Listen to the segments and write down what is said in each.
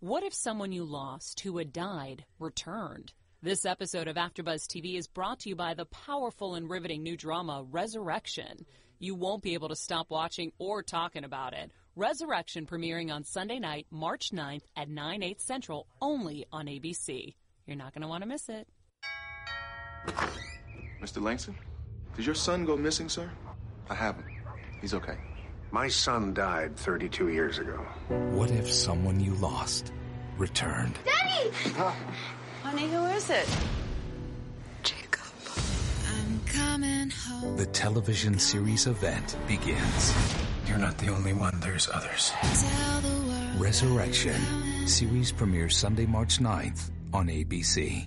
What if someone you lost who had died returned? This episode of AfterBuzz TV is brought to you by the powerful and riveting new drama Resurrection. You won't be able to stop watching or talking about it. Resurrection premiering on Sunday night, March 9th at 9 8 Central, only on ABC. You're not going to want to miss it. Mr. Langston, did your son go missing, sir? I haven't. He's okay. My son died 32 years ago. What if someone you lost returned? Daddy! Honey, who is it? Jacob. I'm coming home. The television series event begins. You're not the only one, there's others. Tell the world. Resurrection. Series premieres Sunday, March 9th on ABC.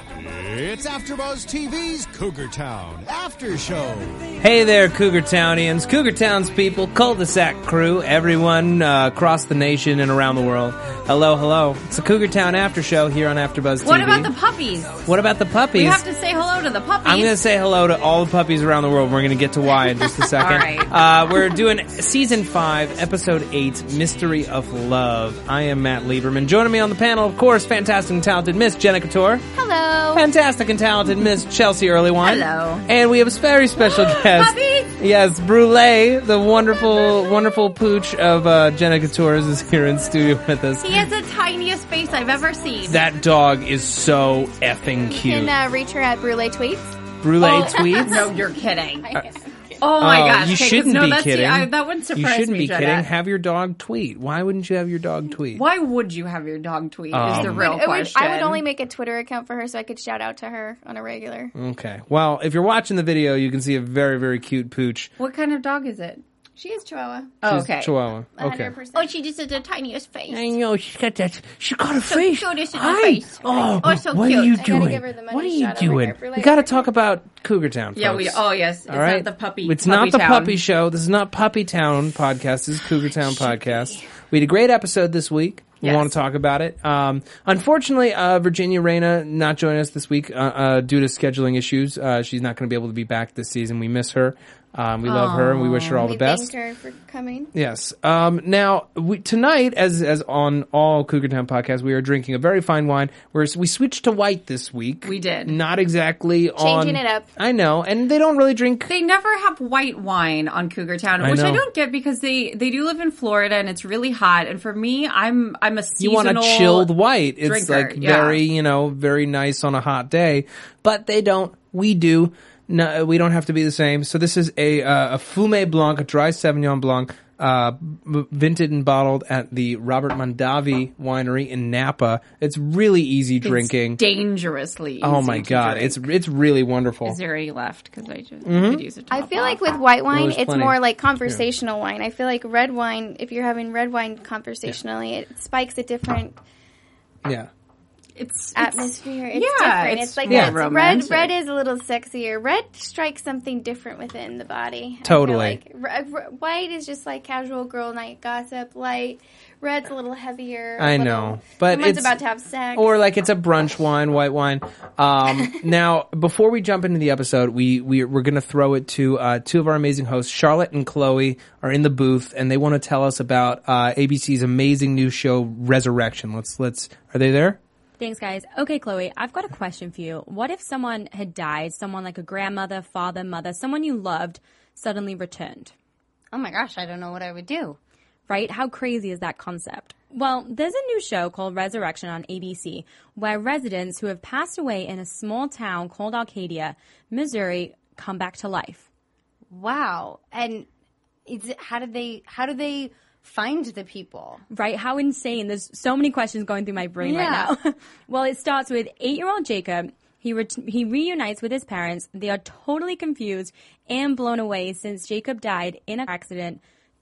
It's AfterBuzz TV's Cougar Town After Show. Hey there, Cougar Townians, Cougar Towns people, cul-de-sac crew, everyone uh, across the nation and around the world. Hello, hello. It's the Cougar Town After Show here on AfterBuzz TV. What about the puppies? What about the puppies? We have to say hello to the puppies. I'm going to say hello to all the puppies around the world. We're going to get to why in just a second. All right. uh, we're doing season five, episode eight, Mystery of Love. I am Matt Lieberman. Joining me on the panel, of course, fantastic and talented Miss Jenna Couture. Hello. Fantastic and talented Miss Chelsea Earlywine. Hello. And we have a very special guest. Puppies! Yes, Brulee, the wonderful, wonderful pooch of uh, Jenna Couture's is here in studio with us. He has the tiniest face I've ever seen. That dog is so effing You cute. can uh, reach her at Brulee Tweets. Brulee Oh, tweets. No, you're kidding. Oh my Oh, gosh! you okay, 'cause shouldn't no, be that's the- kidding. I- that wouldn't surprise you shouldn't me, be Jenna. kidding. Have your dog tweet. Why wouldn't you have your dog tweet? Why would you have your dog tweet? is Um, the real It would- question. I would only make a Twitter account for her so I could shout out to her on a regular. Okay. Well, if you're watching the video, you can see a very, very cute pooch. What kind of dog is it? She is Chihuahua. Oh, She's okay. Chihuahua. Okay. 100%. Oh, she just has the tiniest face. I know she's got that. She's got a So face. cute, isn't her Hi. face? Oh, Oh, so what cute. are you I gotta doing? give her the money What are you shot over doing? here We got to talk about Cougar Town. Yeah, we. folks. Oh yes, it's All right. not the puppy. Show. It's puppy not the town. puppy show. This is not Puppy Town podcast. This is Cougar Town podcast. We had a great episode this week. We Yes. want to talk about it. Um, unfortunately, uh, Virginia Reyna not joining us this week uh, uh, due to scheduling issues. Uh, she's not going to be able to be back this season. We miss her. Um, we love her and we wish her all we the best. Thank her for coming. Yes. Um, now we, tonight, as as on all Cougar Town podcasts, we are drinking a very fine wine. We're, we switched to white this week. We did. Not exactly on Changing it up. I know, and they don't really drink. They never have white wine on Cougar Town, I which I don't get because they they do live in Florida and it's really hot. And for me, I'm I'm a you want a chilled white. It's drinker, like yeah. very, you know, very nice on a hot day. But they don't. We do. No, we don't have to be the same. So this is a uh, a Fume Blanc, a dry Sauvignon Blanc, uh, b- vinted and bottled at the Robert Mondavi Winery in Napa. It's really easy It's drinking. dangerously. oh my to god, drink. it's it's really wonderful. Is there any left? Because I just Mhm. could use it. I feel off. like with white wine, there's it's plenty. more like conversational wine. I feel like red wine, if you're having red wine conversationally, it spikes a different yeah. It's, it's atmosphere. It's yeah, different. it's It's, like more it's red. romantic. Red is a little sexier. Red strikes something different within the body. Totally. Like R- r- white is just like casual girl night gossip. Light. Red's a little heavier. I little- know, but it's about to have sex. or like it's a brunch wine, white wine. Um, now, before we jump into the episode, we, we we're going to throw it to uh, two of our amazing hosts, Charlotte and Chloe, are in the booth, and they want to tell us about uh, ABC's amazing new show, Resurrection. Let's let's. Are they there? Thanks, guys. Okay, Chloe, I've got a question for you. What if someone had died, someone like a grandmother, father, mother, someone you loved, suddenly returned? Oh my gosh, I don't know what I would do. Right? How crazy is that concept? Well, there's a new show called Resurrection on ABC where residents who have passed away in a small town called Arcadia, Missouri, come back to life. Wow. And is it, how did they how do they find the people? Right? How insane. There's so many questions going through my brain Yeah. right now. well, it starts with eight year old Jacob. He, ret- he reunites with his parents. They are totally confused and blown away since Jacob died in an accident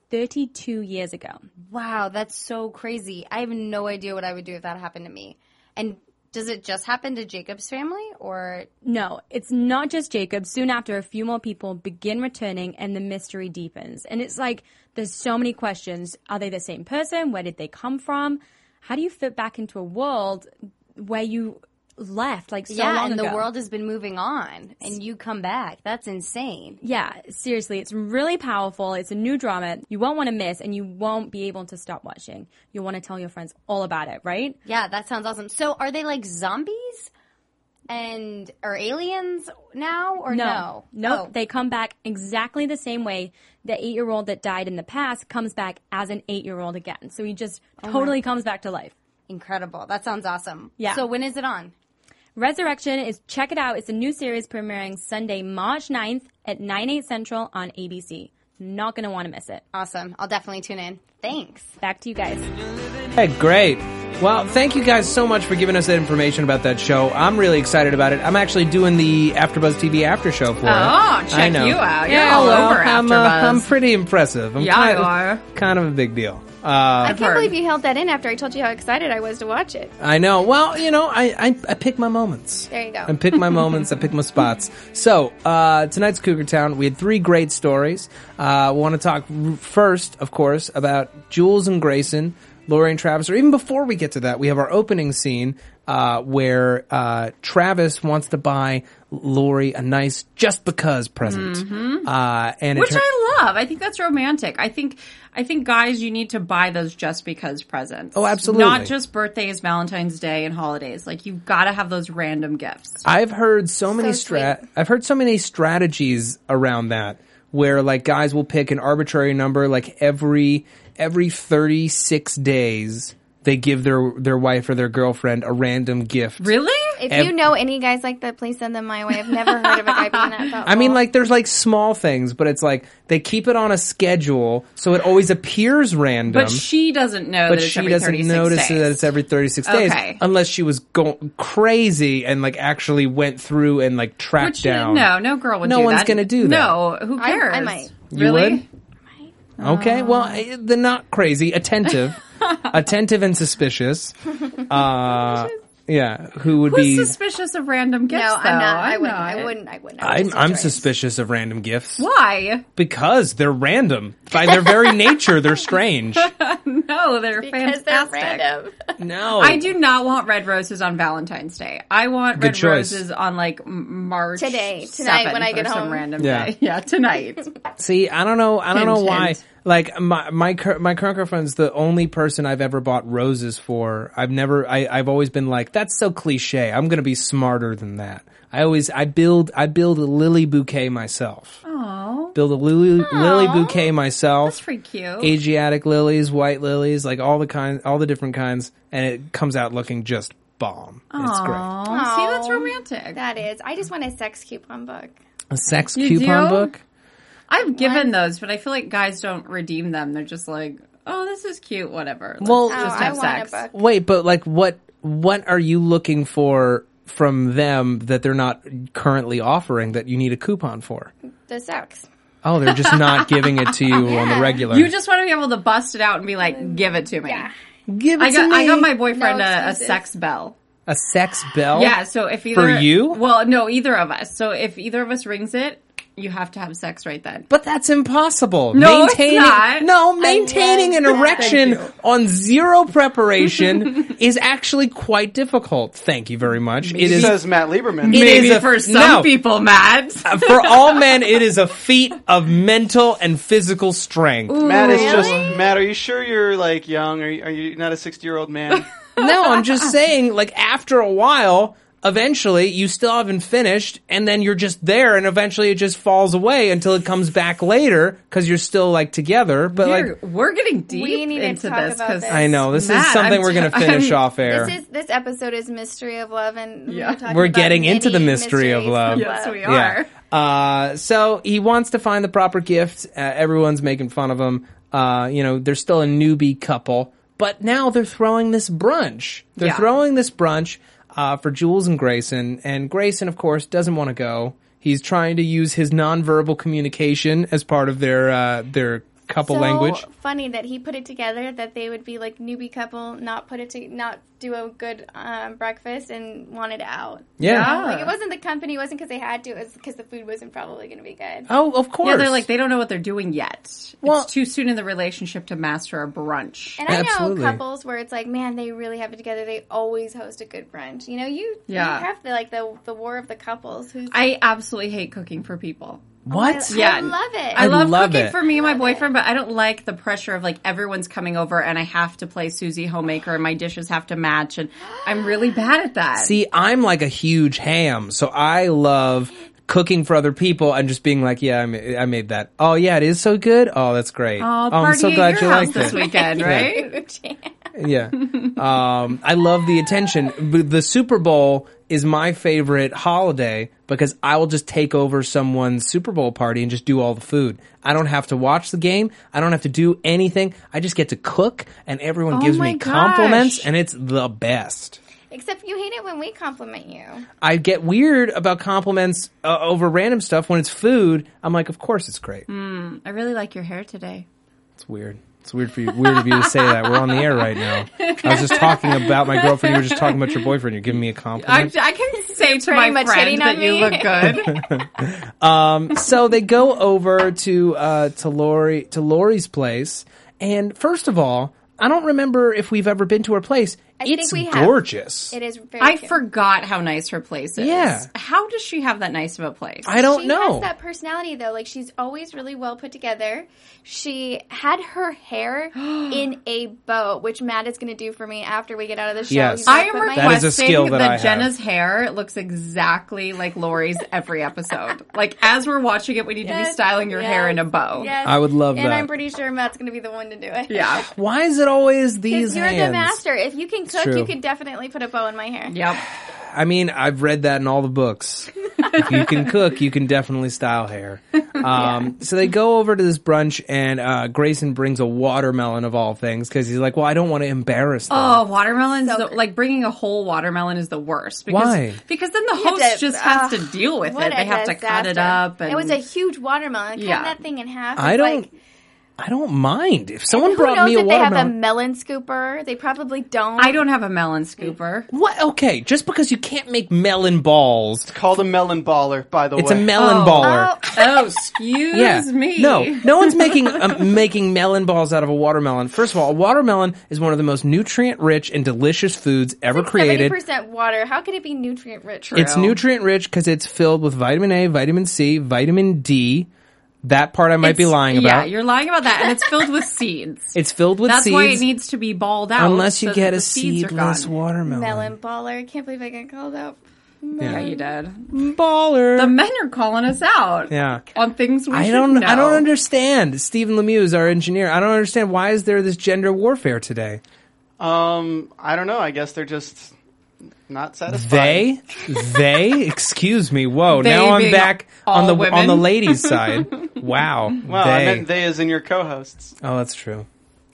32 years ago. Wow, that's so crazy. I have no idea what I would do if that happened to me. And does it just happen to Jacob's family or No, it's not just Jacob. Soon after, a few more people begin returning and the mystery deepens. And it's like, there's so many questions. Are they the same person? Where did they come from? How do you fit back into a world where you left like so yeah, long and ago? the world has been moving on and you come back. That's insane. Yeah, seriously, it's really powerful. It's a new drama you won't want to miss, and you won't be able to stop watching. You'll want to tell your friends all about it, right? Yeah, that sounds awesome. So are they like zombies? And are aliens now or no? Nope. Oh. They come back exactly the same way the eight year old that died in the past comes back as an eight year old again. So he just Oh my- totally comes back to life. Incredible. That sounds awesome. Yeah. So when is it on? Resurrection is check it out. It's a new series premiering Sunday, March 9th at 9 8 central on ABC. Not gonna want to miss it. Awesome. I'll definitely tune in. Thanks. Back to you guys. Hey, great. Well, thank you guys so much for giving us that information about that show. I'm really excited about it. I'm actually doing the AfterBuzz TV after show for it. Oh, check I know. you out. You're yeah, all well, over I'm, uh, AfterBuzz. I'm pretty impressive. I'm Yeah, kind, you are. kind of a big deal. Uh, I can't believe you held that in after I told you how excited I was to watch it. I know. Well, you know, I, I, I pick my moments. There you go. I pick my moments. I pick my spots. So uh, tonight's Cougar Town, we had three great stories. Uh, we want to talk r- first, of course, about Jules and Grayson, Lori and Travis. Or even before we get to that, we have our opening scene uh, where uh, Travis wants to buy Lori a nice just because present, Mhm. uh, and Which I love. I think that's romantic. I think I think guys, you need to buy those just because presents. Oh, absolutely. Not just birthdays, Valentine's Day, and holidays. Like you've got to have those random gifts. I've heard so many So strat. I've heard so many strategies around that where like guys will pick an arbitrary number like every every 36 days they give their their wife or their girlfriend a random gift. Really? If Ev- you know any guys like that, please send them my way. I've never heard of a guy being that thoughtful. I mean like there's like small things but it's like they keep it on a schedule so it always appears random. But she doesn't know but that it's she every doesn't 36 notice days. that it's every 36 days Okay. unless she was going crazy and like actually went through and like tracked Which, down. no, no girl would No do one's that. gonna do that. No, who I- cares? I might. You Really? would? Okay, well, eh, they're not crazy. Attentive, attentive and suspicious. Uh, yeah, who would Who's be? suspicious of random gifts? no, though? I'm not. I I'm wouldn't. not. I wouldn't. I wouldn't. I I'm, wouldn't I'm try. suspicious of random gifts Why? because they're random. By their very nature, they're strange. no, they're Because they're fantastic. random. No, I do not want red roses on Valentine's Day. I want Good red choice. roses on like M- March Today, tonight, when I get or some home. random Yeah. day. Yeah, tonight. See, I don't know. I don't Hint, know why. hint. Like my my my current girlfriend's the only person I've ever bought roses for. I've never. I, I've always been like, that's so cliche. I'm gonna be smarter than that. I always I build I build a lily bouquet myself. Oh, Build a lily lily bouquet myself. that's pretty cute. Asiatic lilies, white lilies, like all the kind, all the different kinds, and it comes out looking just bomb. It's great. Aw, See, that's romantic. That is. I just want a sex coupon book. A sex You coupon do? book. I've given those, but I feel like guys don't redeem them. They're just like, oh, this is cute, whatever. Let's Well- just Oh, I have want a sex. book. Wait, but like, what what are you looking for from them that they're not currently offering that you need a coupon for? The sex. Oh, they're just not giving it to you on the regular. You just want to be able to bust it out and be like, give it to me. Yeah. give it I to got, me. I got my boyfriend No a, a excuses. sex bell. a sex bell. Yeah, so if either For you? well, no, either of us. So if either of us rings it, you have to have sex right then. But that's impossible. No, it's maintaining, not. No, maintaining an that. erection on zero preparation is actually quite difficult. Thank you very much. It is says Matt Lieberman. It is Maybe a- for some no. people, Matt. Uh, for all men. It is a feat of mental and physical strength. Matt is just Matt. Are you sure you're like young? Are you, are you not a sixty year old man? No, I'm just saying, like, after a while, eventually you still haven't finished, and then you're just there, and eventually it just falls away until it comes back later because you're still, like, together. But, We're, like, we're getting deep We need to into talk this about because this. I know, this is Matt, something I'm we're going to t- finish I'm- off air. This is this episode is mystery of love, and Yeah. we're, talking We're about getting into the many mystery of mysteries love. Yes, we Yeah. are. Uh, so he wants to find the proper gift. Uh, everyone's making fun of him. Uh, you know, they're still a newbie couple, but now they're throwing this brunch. They're Yeah. throwing this brunch uh, for Jules and Grayson, and Grayson, of course, doesn't want to go. He's trying to use his nonverbal communication as part of their uh, their couple so language. funny that he put it together that they would be like newbie couple, not put it to not do a good um, breakfast and wanted out. Yeah. like it wasn't the company, it wasn't because they had to, it was because the food wasn't probably going to be good. Oh, of course. Yeah, they're like they don't know what they're doing yet. it's too soon in the relationship to master a brunch. And I know couples where it's like, man, they really have it together. They always host a good brunch. You know, you, Yeah. you have the like the the war of the couples. Who's I absolutely hate cooking for people. Oh, what? I, Yeah. I love it. I, love, love cooking it. for me and my boyfriend, but I don't like the pressure of like everyone's coming over and I have to play Susie homemaker and my dishes have to match and I'm really bad at that. See, I'm like a huge ham, so I love cooking for other people and just being like, yeah, I made, I made that. Oh, yeah, it is so good. Oh, that's great. Oh, I'm party so at glad your you house liked this it. weekend, Yeah. right? Yeah. Um, I love the attention. But The Super Bowl is my favorite holiday because I will just take over someone's Super Bowl party and just do all the food. I don't have to watch the game. I don't have to do anything. I just get to cook and everyone Oh gives my me compliments gosh. and it's the best. Except you hate it when we compliment you. I get weird about compliments uh, over random stuff when it's food. I'm like, of course it's great. Mm, I really like your hair today. It's weird. It's weird for you. Weird of you to say that. We're on the air right now. I was just talking about my girlfriend. You were just talking about your boyfriend. You're giving me a I, compliment. I can say to pretty my much friend hitting that on you me. look good. um, so they go over to uh, to Lori to Lori's place, and first of all, I don't remember if we've ever been to her place. I it's think we have. gorgeous. It is very I cute. forgot how nice her place is. Yeah. How does she have that nice of a place? I don't she know. has that personality though. Like she's always really well put together. She had her hair in a bow, which Matt is going to do for me after we get out of the show. Yes. I am put That is a requesting skill that that, I have. Jenna's hair looks exactly like Lori's every episode. like as we're watching it, we need to be styling your hair in a bow. Yes. I would love and that. And I'm pretty sure Matt's going to be the one to do it. Yeah. Why is it always Because these you're hands? the master. If you can cook, true. you can definitely put a bow in my hair. Yep. I mean, I've read that in all the books. if you can cook, you can definitely style hair. Um, So they go over to this brunch, and uh, Grayson brings a watermelon of all things because he's like, "Well, I don't want to embarrass them." Oh, watermelons! the, like bringing a whole watermelon is the worst. Because, Why? Because then the You host to- just has to deal with it. They have to cut it up. And it was a huge watermelon. Cut Yeah. that thing in half. I don't. Like, I don't mind if someone who brought knows me a if they have a melon scooper? They probably don't. I don't have a melon scooper. What? Okay, just because you can't make melon balls, It's called a melon baller, by the way. it's way. a melon Oh. baller. Oh, excuse Yeah. me. No, no one's making um, making melon balls out of a watermelon. First of all, a watermelon is one of the most nutrient rich and delicious foods ever Seventy created. percent water. How could it be nutrient rich? It's nutrient rich because it's filled with vitamin A, vitamin C, vitamin D. That part I might be It's- lying Yeah, about. you're lying about that, and it's filled with seeds. It's filled with seeds. That's seeds. why it needs to be balled out. unless you so get a the seeds are seedless watermelon. melon baller. I can't believe I got called out. Yeah, you did. Baller. The men are calling us out yeah. on things we I should don't. know. I don't understand. Stephen Lemieux is our engineer. I don't understand why is there this gender warfare today. Um, I don't know. I guess they're just not satisfied. They, they. Excuse me. Whoa. They now I'm back on the women. on the ladies' side. Wow. Well, they. I meant they as in your co-hosts. oh, that's true.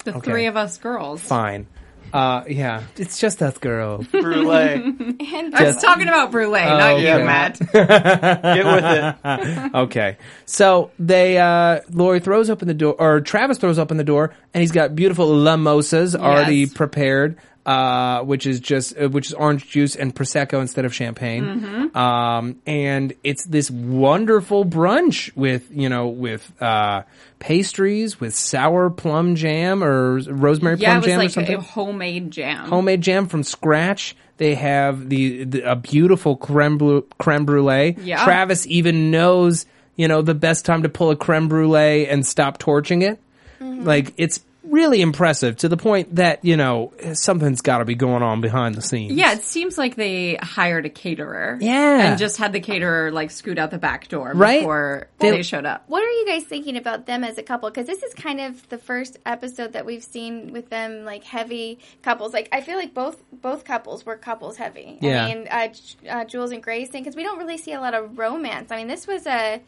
The Okay. three of us girls. Fine. Uh, yeah. It's just us girls. Brulee. And I was talking about brulee, not Oh, you, okay. Matt. Get with it. okay. So they, uh, Lori throws open the door, or Travis throws open the door, and he's got beautiful lamosas already prepared, uh, which is just, uh, which is orange juice and Prosecco instead of champagne. Mm-hmm. Um, and it's this wonderful brunch with, you know, with, uh, pastries, with sour plum jam or rosemary Yeah, plum it was jam or like something homemade jam. homemade jam from scratch. They have the, the a beautiful creme bru- creme brulee. Yeah. Travis even knows, you know, the best time to pull a creme brulee and stop torching it. Like it's really impressive to the point that you know something's got to be going on behind the scenes. Yeah, it seems like they hired a caterer. Yeah. And just had the caterer like scoot out the back door Right? before They- they, showed up. What are you guys thinking about them as a couple? Because this is kind of the first episode that we've seen with them like heavy couples. Like I feel like both both couples were couples heavy. Yeah. I mean, uh, J- uh, Jules and Grayson, because we don't really see a lot of romance. I mean, this was a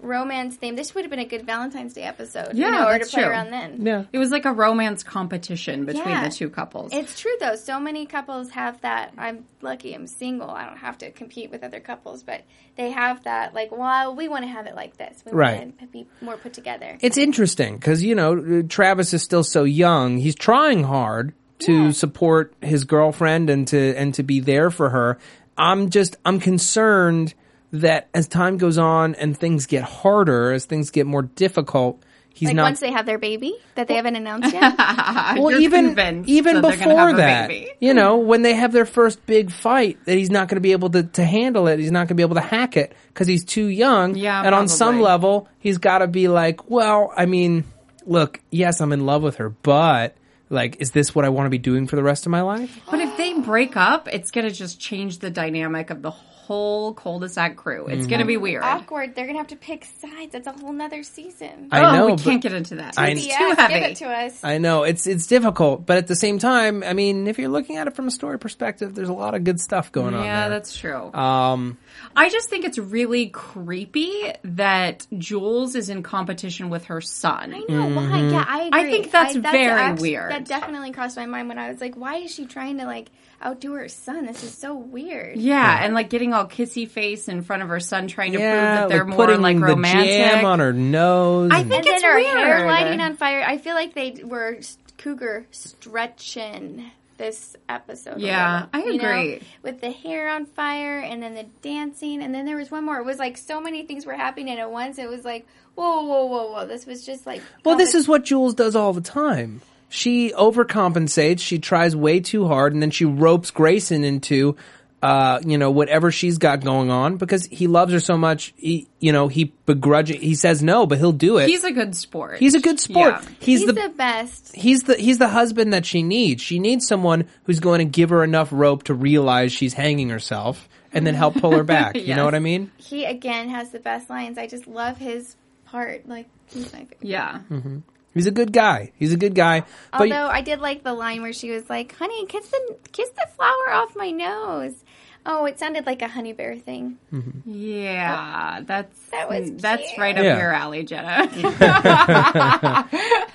romance theme. This would have been a good Valentine's Day episode. Yeah, you know, or that's to play true. around then. Yeah. It was like a romance competition between Yeah. the two couples. It's true though. So many couples have that. I'm lucky. I'm single. I don't have to compete with other couples, but they have that. Like, well, we want to have it like this. We Right. want to be more put together. It's interesting because you know Travis is still so young. He's trying hard to support his girlfriend and to and to be there for her. I'm just I'm concerned that as time goes on and things get harder, as things get more difficult, he's like not. once they have their baby that they haven't announced yet. well, You're even even that before have a that, baby. you know, when they have their first big fight, that he's not going to be able to, to handle it. He's not going to be able to hack it because he's too young. Yeah, and on some level, he's got to be like, well, I mean, look, yes, I'm in love with her, but like, is this what I want to be doing for the rest of my life? But if they break up, it's going to just change the dynamic of the whole cul-de-sac crew. It's Mhm. going to be weird. Awkward. They're gonna have to pick sides. That's a whole nother season. I oh, know, we can't get into that. I- It's too heavy. Give it to us. I know it's it's difficult, but at the same time, I mean, if you're looking at it from a story perspective, there's a lot of good stuff going on. yeah, that's true. Um, I just think it's really creepy that Jules is in competition with her son. I know why. Mm-hmm. Yeah, I I think that's very actually- weird. That definitely crossed my mind when I was like, "Why is she trying to like outdo her son? This is so weird." Yeah, and like getting all kissy face in front of her son, trying to prove that they're like more putting like the romantic. jam on her nose. I think and it's then her weird. hair lighting on fire. I feel like they were cougar stretching this episode. Yeah, little, I you know, agree. with the hair on fire, and then the dancing, and then there was one more. It was like so many things were happening at once. It was like, whoa, whoa, whoa, whoa. This was just like, Well, this is what Jules does all the time. She overcompensates. She tries way too hard, and then she ropes Grayson into, uh, you know, whatever she's got going on because he loves her so much. He, you know, he begrudging. He says no, but he'll do it. He's a good sport. He's a good sport. Yeah. He's, he's the, the best. he's the he's the husband that she needs. She needs someone who's going to give her enough rope to realize she's hanging herself, and then help pull her back. You know what I mean? He again has the best lines. I just love his part. Like he's my favorite. Yeah. hmm He's a good guy. He's a good guy. But Although I did like the line where she was like, "Honey, kiss the kiss the flower off my nose." Oh, it sounded like a honey bear thing. Mm-hmm. Yeah, that's That was that's cute. right up Yeah. your alley, Jenna. oh,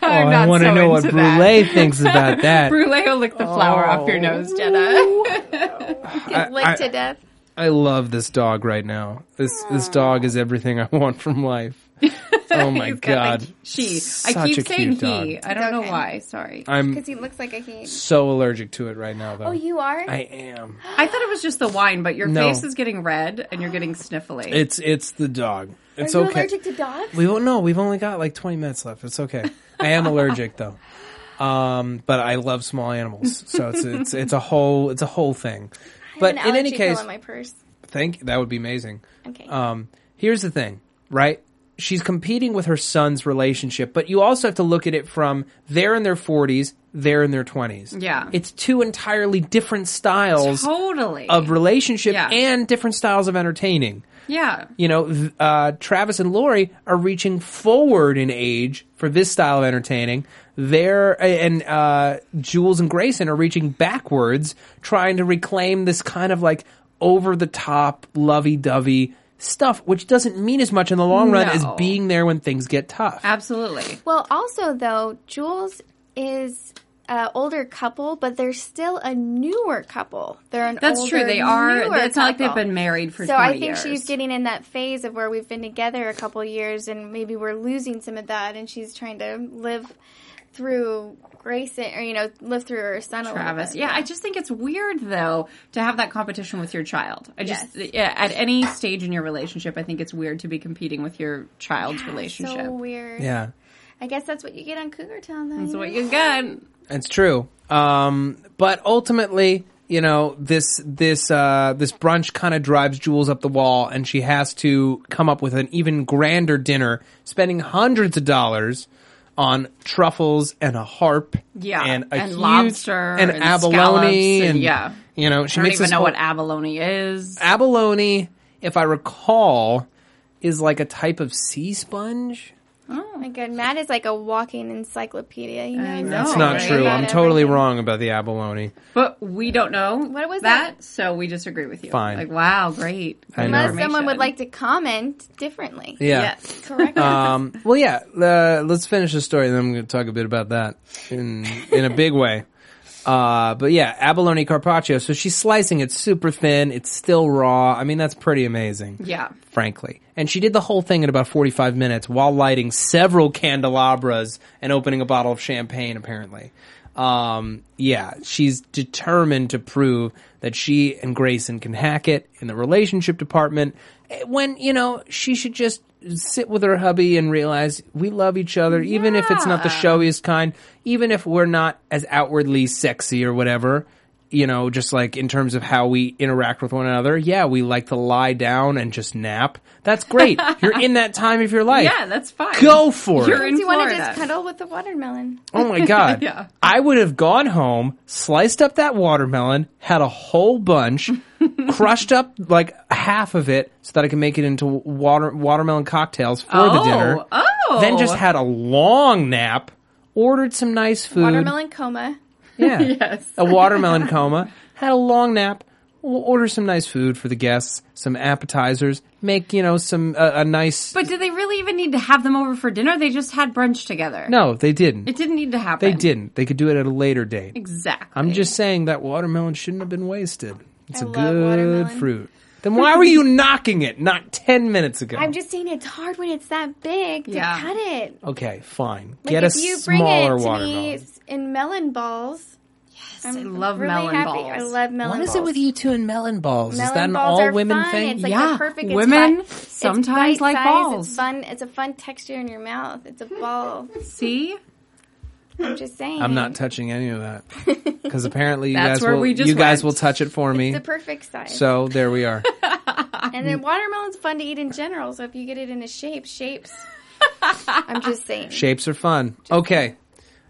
I'm I not want to so know what into that. Brulee thinks about that. Brulee will lick the flower off your oh. nose, Jenna. Get licked I- to death. I love this dog right now. This this dog is everything I want from life. Oh my god. the she. I keep a saying cute dog. he. I don't know why. Sorry. I'm Because he looks like a he. so allergic to it right now though. Oh, you are? I am. I thought it was just the wine, but your No. face is getting red and you're getting sniffly. It's it's the dog. It's are you okay. allergic to dogs? We won't no, we've only got like 20 minutes left. It's okay. I am allergic though. Um, but I love small animals. So it's it's it's a whole it's a whole thing. I But an in any case, in my purse. Think that would be amazing. Okay. Um, here's the thing, right? She's competing with her son's relationship, but you also have to look at it from they're in their 40s, they're in their 20s. Yeah. It's two entirely different styles totally of relationship Yeah. and different styles of entertaining. Yeah. You know, uh, Travis and Lori are reaching forward in age for this style of entertaining. They're and uh, Jules and Grayson are reaching backwards, trying to reclaim this kind of like over the top, lovey dovey stuff, which doesn't mean as much in the long run as being there when things get tough. Absolutely. Well, also though, Jules is an older couple, but they're still a newer couple. They're an That's older, true. They are. newer It's not like they've been married for So 20 I think years. she's getting in that phase of where we've been together a couple years, and maybe we're losing some of that, and she's trying to live through Grayson, or you know, live through her son a little Travis. bit. Yeah, I just think it's weird though to have that competition with your child. I just yeah, at any stage in your relationship, I think it's weird to be competing with your child's relationship. So weird. Yeah. I guess that's what you get on Cougar Town, though. That's what you get. It's true. Um, but ultimately, you know, this this uh, this brunch kind of drives Jules up the wall, and she has to come up with an even grander dinner, spending hundreds of dollars on truffles and a harp, Yeah, and a and huge, lobster and, and abalone, and, and- yeah. you know, she I don't even know whole- what abalone is. abalone. If I recall, is like a type of sea sponge. Oh my god, Matt is like a walking encyclopedia. He knows That's not about true. I'm everything. totally wrong about the abalone. But we don't know What was that, so we disagree with you. Fine. Like, wow, great. I know. Unless someone would like to comment differently. Yeah. Yes, correct. Um, well, yeah. Uh, let's finish the story, and then I'm going to talk a bit about that in in a big way. Uh, but yeah, abalone carpaccio. So she's slicing it super thin. It's still raw. I mean, that's pretty amazing. Yeah. Frankly. And she did the whole thing in about 45 minutes while lighting several candelabras and opening a bottle of champagne, apparently. Um, yeah, she's determined to prove that she and Grayson can hack it in the relationship department when, you know, she should just sit with her hubby and realize we love each other, even if it's not the showiest kind, even if we're not as outwardly sexy or whatever, you know, just like in terms of how we interact with one another. Yeah, we like to lie down and just nap. That's great. You're in that time of your life. Yeah, that's fine. Go for You're it. in Do you want to Florida. just cuddle with the watermelon? Oh my god. Yeah. I would have gone home, sliced up that watermelon, had a whole bunch, crushed up like half of it so that I can make it into water watermelon cocktails for the Oh, dinner. oh. Then just had a long nap, ordered some nice food. Watermelon coma. Yeah. yes. A watermelon coma, had a long nap. We'll order some nice food for the guests, some appetizers, make, you know, some uh, a nice But did they really even need to have them over for dinner? They just had brunch together. No, they didn't. It didn't need to happen. They didn't. They could do it at a later date. Exactly. I'm just saying that watermelon shouldn't have been wasted. It's I a love good watermelon. fruit. Then why were you knocking it not 10 minutes ago? I'm just saying it's hard when it's that big to Yeah. cut it. okay, fine. Like Get a if you bring smaller it to watermelon. me s- in melon balls. Yes, I'm I love really melon happy. balls. I love melon What balls. is it with you two and melon balls? is Melon that an balls all are women fun. thing? It's like Yeah. the perfect. It's Women bite- it's sometimes like bite-sized, balls. It's fun. It's a fun texture in your mouth. It's a ball. See? I'm just saying. I'm not touching any of that because apparently you That's guys where will. we just you guys went. will touch it for me. It's the perfect size. So there we are. and then watermelon's fun to eat in general. So if you get it in a shape, shapes. I'm just saying. Shapes are fun. Okay.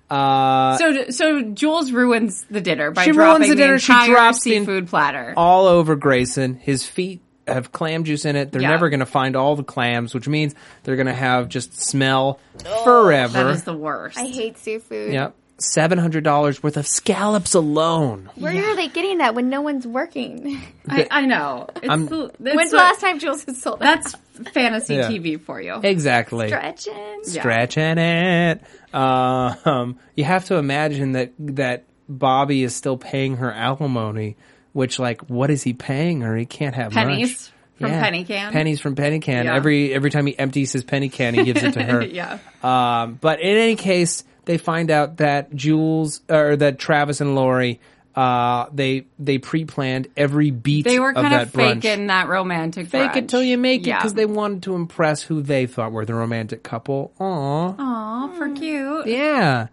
Uh, So, so Jules ruins the dinner by She dropping ruins the dinner. She entire drops the- seafood platter. all over Grayson. His feet have clam juice in it. They're Yeah. never going to find all the clams, which means they're going to have just smell forever. That is the worst. I hate seafood. Yep. Seven hundred dollars worth of scallops alone. Where are they getting that when no one's working? I, I know. It's I'm- the- it's When's the the- last time Jules has sold that? That's fantasy Yeah. TV for you. Exactly. Stretching. Yeah. Stretching it. Um, you have to imagine that that Bobby is still paying her alimony. Which, like, what is he paying her? He can't have Pennies much. from Penny Can. Pennies from penny can. Yeah. Every every time he empties his penny can, he gives it to her. Yeah. Um, but in any case, they find out that Jules or that Travis and Lori, uh, they they pre-planned every beat They were kind of that of brunch. faking that romantic Fake it till you make it because they wanted to impress who they thought were the romantic couple. Aww. Aw, for cute. Yeah.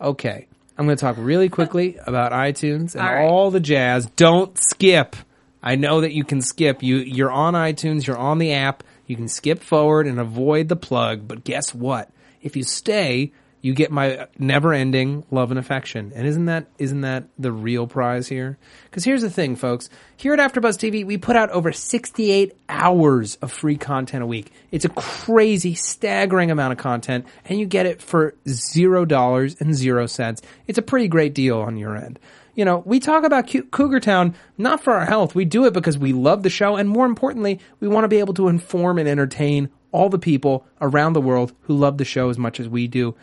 Okay. I'm going to talk really quickly about iTunes and All right. all the jazz. Don't skip. I know that you can skip. You you're on iTunes, you're on the app. You can skip forward and avoid the plug, but guess what? If you stay, you get my never-ending love and affection. And isn't that isn't that the real prize here? Cuz here's the thing, folks. Here at AfterBuzz TV, we put out over 68 hours of free content a week. It's a crazy, staggering amount of content, and you get it for zero dollars and zero cents. It's a pretty great deal on your end. You know, we talk about Cou- Cougar Town not for our health. We do it because we love the show, and more importantly, we want to be able to inform and entertain all the people around the world who love the show as much as we do.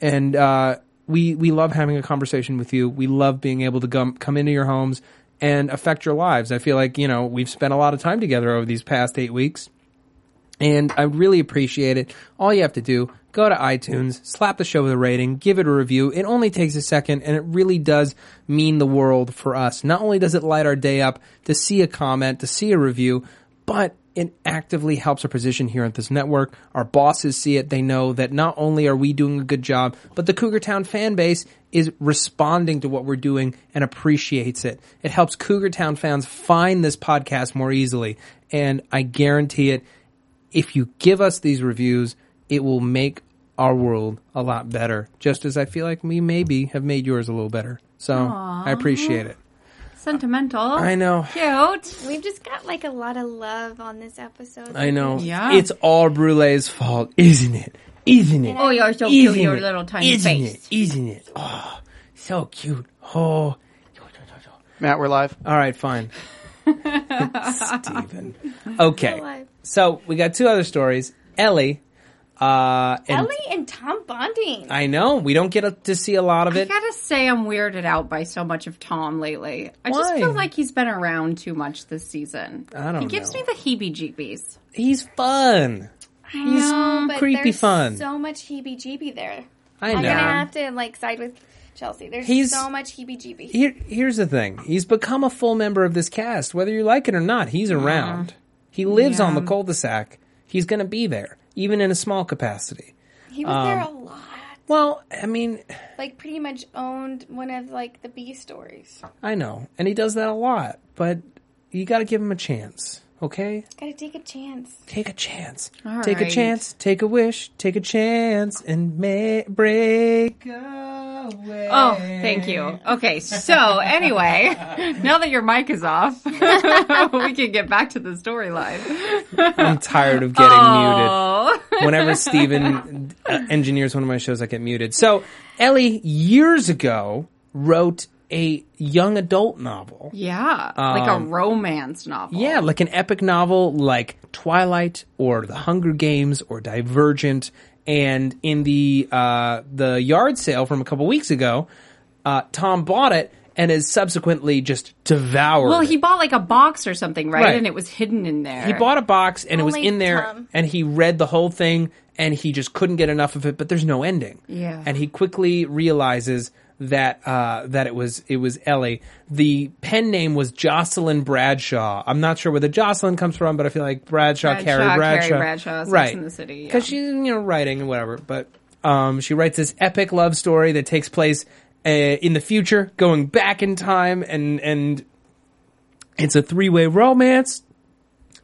And uh, we we love having a conversation with you. We love being able to come come into your homes and affect your lives. I feel like you know we've spent a lot of time together over these past eight weeks. And I really appreciate it. All you have to do, go to iTunes, slap the show with a rating, give it a review. It only takes a second and it really does mean the world for us. Not only does it light our day up to see a comment, to see a review, but it actively helps our position here at this network. Our bosses see it. They know that not only are we doing a good job, but the Cougar Town fan base is responding to what we're doing and appreciates it. It helps Cougar Town fans find this podcast more easily. And I guarantee it, if you give us these reviews, it will make our world a lot better. Just as I feel like we maybe have made yours a little better. So I appreciate it. Sentimental. I know. Cute. We've just got like a lot of love on this episode. I know. Yeah. It's all Brulee's fault, isn't it? Isn't it? Oh, you're so Isn't cute, your it? little tiny face. Isn't face. It? Isn't it? Oh, so cute. Oh. Matt, we're live. All right, fine. Steven. Okay. So we got two other stories. Ellie. Uh, and Ellie and Tom bonding. I know we don't get to see a lot of it. I gotta say, I'm weirded out by so much of Tom lately. I just feel like he's been around too much this season. I don't He gives know. me the heebie-jeebies. He's fun. I He's know, but creepy there's fun. So much heebie-jeebie there. I know. I'm gonna have to like side with Chelsea. There's He's- so much heebie-jeebie. Here, here's the thing. He's become a full member of this cast, whether you like it or not. He's around. He lives on the cul-de-sac. He's going to be there, even in a small capacity. He was there a Um, lot. Well, I mean, Like pretty much owned one of like the B stories. I know, and he does that a lot, but you got to give him a chance, okay? Gotta take a chance. Take a chance. All take a chance. Take a wish. Take a chance and may break away. Oh, thank you. Okay, so anyway, now that your mic is off, we can get back to the storyline. I'm tired of getting Oh. muted. Whenever Steven uh, engineers one of my shows, I get muted. So, Ellie, years ago, wrote a young adult novel. Yeah, like a Um, romance novel. Yeah, like an epic novel like Twilight or The Hunger Games or Divergent. And in the uh, the yard sale from a couple weeks ago, uh, Tom bought it and has subsequently just devoured Well, it. he bought like a box or something, right? Right. And it was hidden in there. He bought a box and it was in there Tom. and he read the whole thing and he just couldn't get enough of it, but there's no ending. Yeah. And he quickly realizes that uh, that it was it was Ellie. The pen name was Jocelyn Bradshaw. I'm not sure where the Jocelyn comes from, but I feel like Bradshaw, Bradshaw, Carrie Carrie Bradshaw, Bradshaw, right? and the City, yeah. because she's you know writing and whatever. But um, she writes this epic love story that takes place uh, in the future, going back in time, and and it's a three way romance,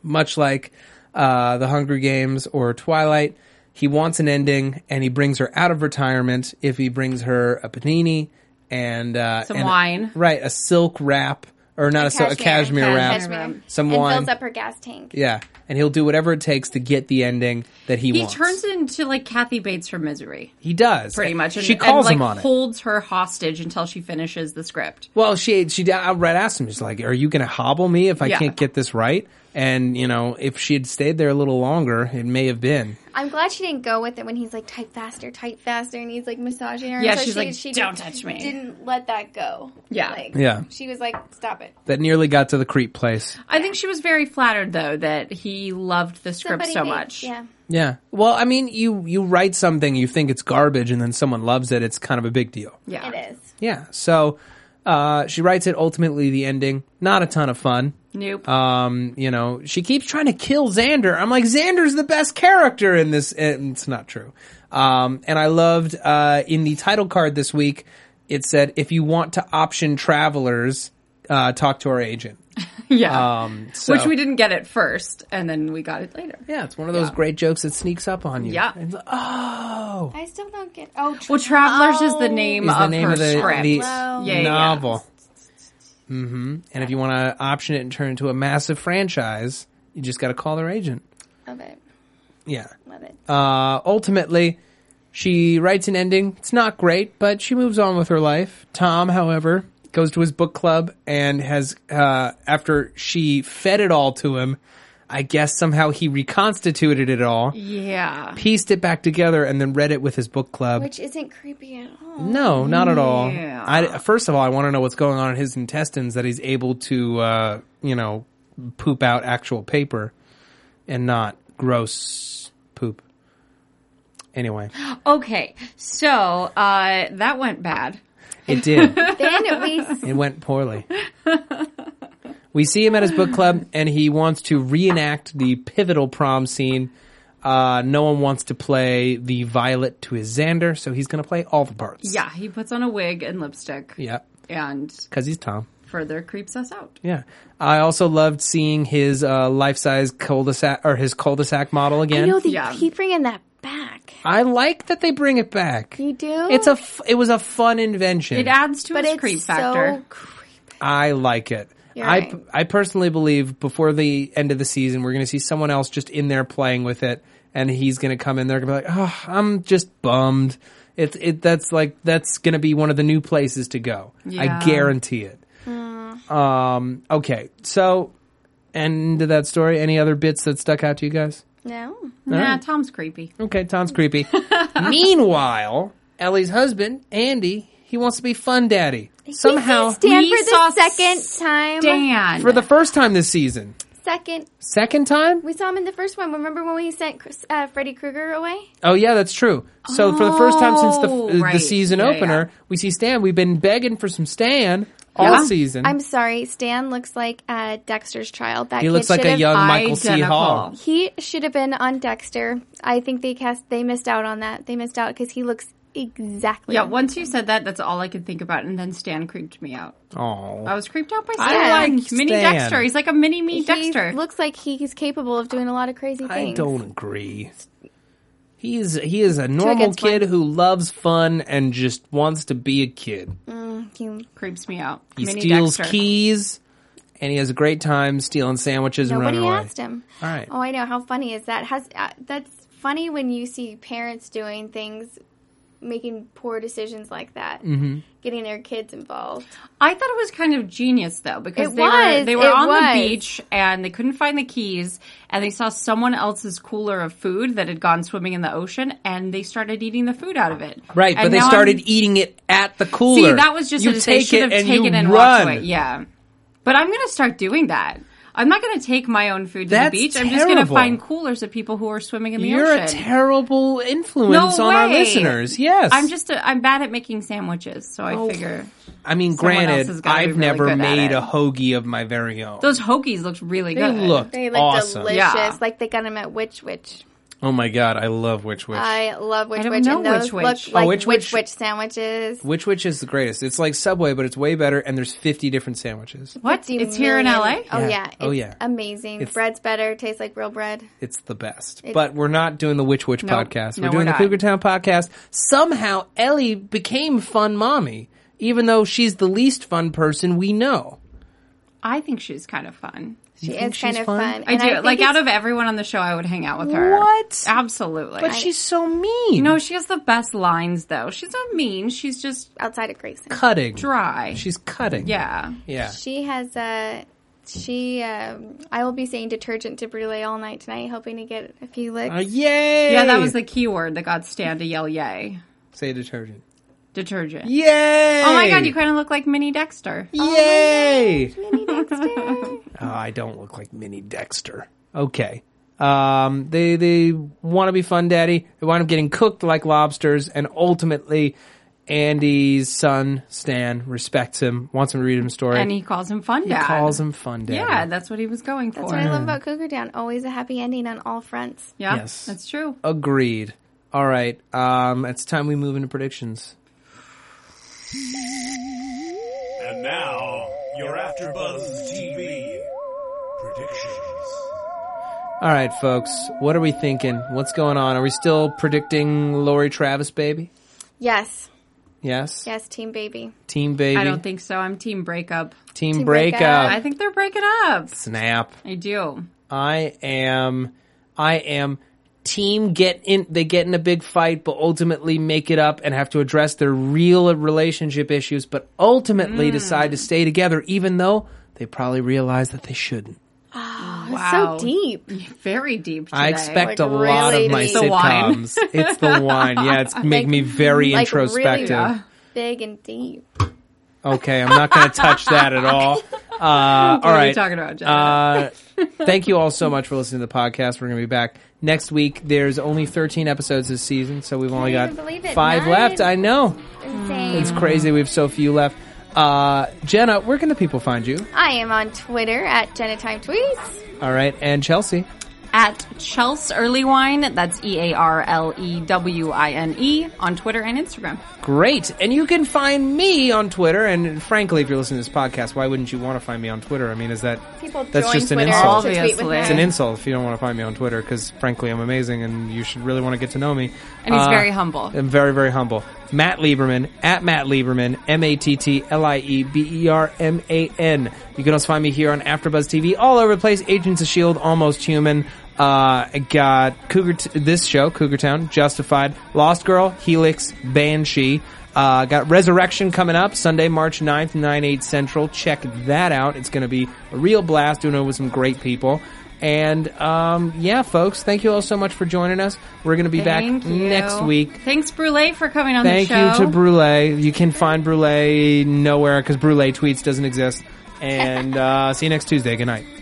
much like uh, the Hunger Games or Twilight. He wants an ending, and he brings her out of retirement. If he brings her a panini and uh, Some and- wine. right? A silk wrap, or not a, silk, a cashmere wrap, Cashmere. some and wine, fills up her gas tank. yeah, and he'll do whatever it takes to get the ending that he, He wants. He turns into like Kathy Bates from Misery. he does Pretty much. And, she calls and, him like, on it. holds her hostage until she finishes the script. Well, she she outright asked him, she's like, "Are you going to hobble me if I Yeah. can't get this right?" And you know, if she had stayed there a little longer, it may have been. I'm glad she didn't go with it when he's like type faster, type faster, and he's like massaging her. Yeah, So she's she, like, she "Don't did- touch me." Didn't let that go. Yeah. like, Yeah. She was like, "Stop it." That nearly got to the creep place. I think she was very flattered though that he loved the script Somebody so made- much. Yeah. Yeah. Well, I mean, you you write something, you think it's garbage, and then someone loves it. It's kind of a big deal. Yeah. It is. Yeah. So uh, she writes it. Ultimately, the ending not a ton of fun. Nope. Um, you know, she keeps trying to kill Xander. I'm like, Xander's the best character in this. And it's not true. Um, and I loved uh, in the title card this week. It said, "If you want to option travelers, uh, talk to our agent." yeah. Um, so- Which we didn't get at first, and then we got it later. Yeah, it's one of those great jokes that sneaks up on you. Yeah. And, oh, I still don't get. Oh, Well, Travelers is the name is of the name her of the, script. the Yeah, yeah, yeah. Novel. hmm And if you want to option it and turn it into a massive franchise, you just got to call their agent. Love it. Yeah. Love it. Uh, ultimately, she writes an ending. It's not great, but she moves on with her life. Tom, however, goes to his book club and has, uh, after she fed it all to him, I guess somehow he reconstituted it all, Yeah. pieced it back together, and then read it with his book club. Which isn't creepy at all. No, not at all. Yeah. I, first of all, I want to know what's going on in his intestines that he's able to, uh, you know, poop out actual paper and not gross poop. Anyway, Okay, so uh, that went bad. it did. Then we. it went poorly. We see him at his book club, and he wants to reenact the pivotal prom scene. Uh, no one wants to play the Violet to his Xander, so he's going to play all the parts. Yeah, he puts on a wig and lipstick. Yeah, And because he's Tom. further creeps us out. Yeah. I also loved seeing his uh, life-size cul-de-sac or his cul-de-sac model I again. know they Yeah. keep bringing that back. I like that they bring it back. You do. It's a f- it was a fun invention. It adds to but his it's creep so factor. creepy. I like it. You're I right. I personally believe before the end of the season we're going to see someone else just in there playing with it and he's going to come in there and be like, "Oh, I'm just bummed." It's it that's like that's going to be one of the new places to go. Yeah. I guarantee it. Um. Okay. So, end of that story. Any other bits that stuck out to you guys? No. Nah, right. Tom's creepy. Okay, Tom's creepy. Meanwhile, Ellie's husband, Andy, he wants to be fun daddy. Somehow, Stand We for saw the second time. Dan. for the first time this season. Second. Second time? We saw him in the first one. Remember when we sent Chris- uh, Freddy Krueger away? Oh yeah, that's true. So for the first time since the Oh, uh, the right. season Yeah, opener, we see Stan. We've been begging for some Stan all Yeah. season. I'm sorry, Stan looks like uh, Dexter's child. That he kid looks like should a have- young Michael C. Identical. Hall. He should have been on Dexter. I think they cast. They missed out on that. They missed out because he looks exactly. Yeah, once you said that, that's all I could think about, and then Stan creeped me out. Oh, I was creeped out by I Stan. like mini Stan. Dexter. He's like a mini me He Dexter. looks like he's capable of doing a lot of crazy things. I don't agree. He's he is a normal against one. kid who loves fun and just wants to be a kid. Mm, he- creeps me out. He mini steals Dexter. keys, and he has a great time stealing sandwiches and nobody running away. asked him. All right. Oh, I know. How funny is that? Has uh, that's funny when you see parents doing things, making poor decisions like that, Mm-hmm. getting their kids involved. I thought it was kind of genius though because It they were they were it on was. the beach and they couldn't find the keys and they saw someone else's cooler of food that had gone swimming in the ocean and they started eating the food out of it. Right, And but they started I'm- eating it at the cooler. See, that was just you a, they take should it have and taken you and run. walked away. Yeah, but I'm gonna start doing that. I'm not going to take my own food to That's the beach. I'm just going to find coolers of people who are swimming in the ocean. You're a terrible influence no on our listeners. Yes, I'm just a, I'm bad at making sandwiches, so I Oh. figure I mean, someone granted, has gotta be I've really never made a hoagie of my very own. those hoagies looked really They good. looked They look awesome. delicious, Yeah. like they got them at Which Wich. Oh my god, I love Which Wich. I love Witch I don't Witch, know and those Which Wich. look Oh, like Which Wich Witch- Witch sandwiches. Which Wich is the greatest. It's like Subway, but it's way better, and there's 50 different sandwiches. What? 50 It's here in million- LA? Oh Yeah. yeah. Oh, yeah. Amazing. It's- Bread's better. Tastes like real bread. It's the best. It's- but we're not doing the Which Wich Nope. podcast. We're doing we're the not. Cougar Town podcast. Somehow Ellie became fun mommy, even though she's the least fun person we know. I think she's kind of fun. She think is kind she's of fun? fun. I and do. think like out of everyone on the show, I would hang out with her. What? Absolutely. But she's so mean. no, she has the best lines though. She's not mean. She's just outside of Grayson. cutting. dry. She's cutting. yeah. Yeah. She has uh she um I will be saying detergent to brulee all night tonight, hoping to get a few licks. Uh, yay! Yeah, that was the key word that got Stan to yell yay. Say detergent. Detergent. Yay! Oh my god, you kind of look like Mini Dexter. Yay! Mini Dexter. Oh, I don't look like Mini Dexter. Okay. Um, they they want to be fun daddy. They wind up getting cooked like lobsters, and ultimately, Andy's son Stan respects him, wants him to read him a story. And he calls him Fun He Dad. calls him fun daddy. Yeah, that's what he was going for. That's what I love about Cougar Town. Always a happy ending on all fronts. Yeah, Yes. that's true. Agreed. All right. Um, it's time we move into predictions. And now, your AfterBuzz TV predictions. All right, folks. What are we thinking? What's going on? Are we still predicting Laurie Travis, baby? Yes. Yes. Yes, team baby. Team baby. I don't think so. I'm team breakup. Team, Team breakup. breakup. I think they're breaking up. Snap. I do. I am I am team get in they get in a big fight but ultimately make it up and have to address their real relationship issues but ultimately Mm. decide to stay together even though they probably realize that they shouldn't. Wow. So deep. Very deep. Today. I expect Like, a lot of my deep. Sitcoms. it's the wine. Yeah, it's make me very like really introspective. Big and deep. Okay, I'm not going to touch that at all. Uh, all What are you talking about, Jenna? Uh, thank you all so much for listening to the podcast. We're going to be back next week. There's only 13 episodes this season, so we've only Can't got even believe it. five Nine. left. I know. Insane. It's crazy. We have so few left. Uh, Jenna, where can the people find you? I am on Twitter at Jenna Time Tweets. All right. And Chelsea. At Chelsea Early Wine, that's E A R L E W I N E, on Twitter and Instagram. Great. And you can find me on Twitter. And frankly, if you're listening to this podcast, why wouldn't you want to find me on Twitter? I mean, is that People That's join just an insult. to Obviously. It's an insult if you don't want to find me on Twitter because, frankly, I'm amazing and you should really want to get to know me. And he's Uh, very humble. I'm very, very humble. Matt Lieberman at Matt Lieberman, M A T T L I E B E R M A N. You can also find me here on AfterBuzz TV, all over the place. Agents of Shield, Almost Human. Uh, got Cougar. T- this show, Cougar Town, Justified, Lost Girl, Helix, Banshee. Uh, got Resurrection coming up Sunday, March 9th, 9 8 Central. Check that out. It's going to be a real blast doing it with some great people. And um, yeah, folks, thank you all so much for joining us. We're going to be Thank back you. next week. Thanks, Brulee, for coming on Thank the show. you to Brulee. You can find Brulee nowhere because Brule tweets doesn't exist. And uh, see you next Tuesday. Good night.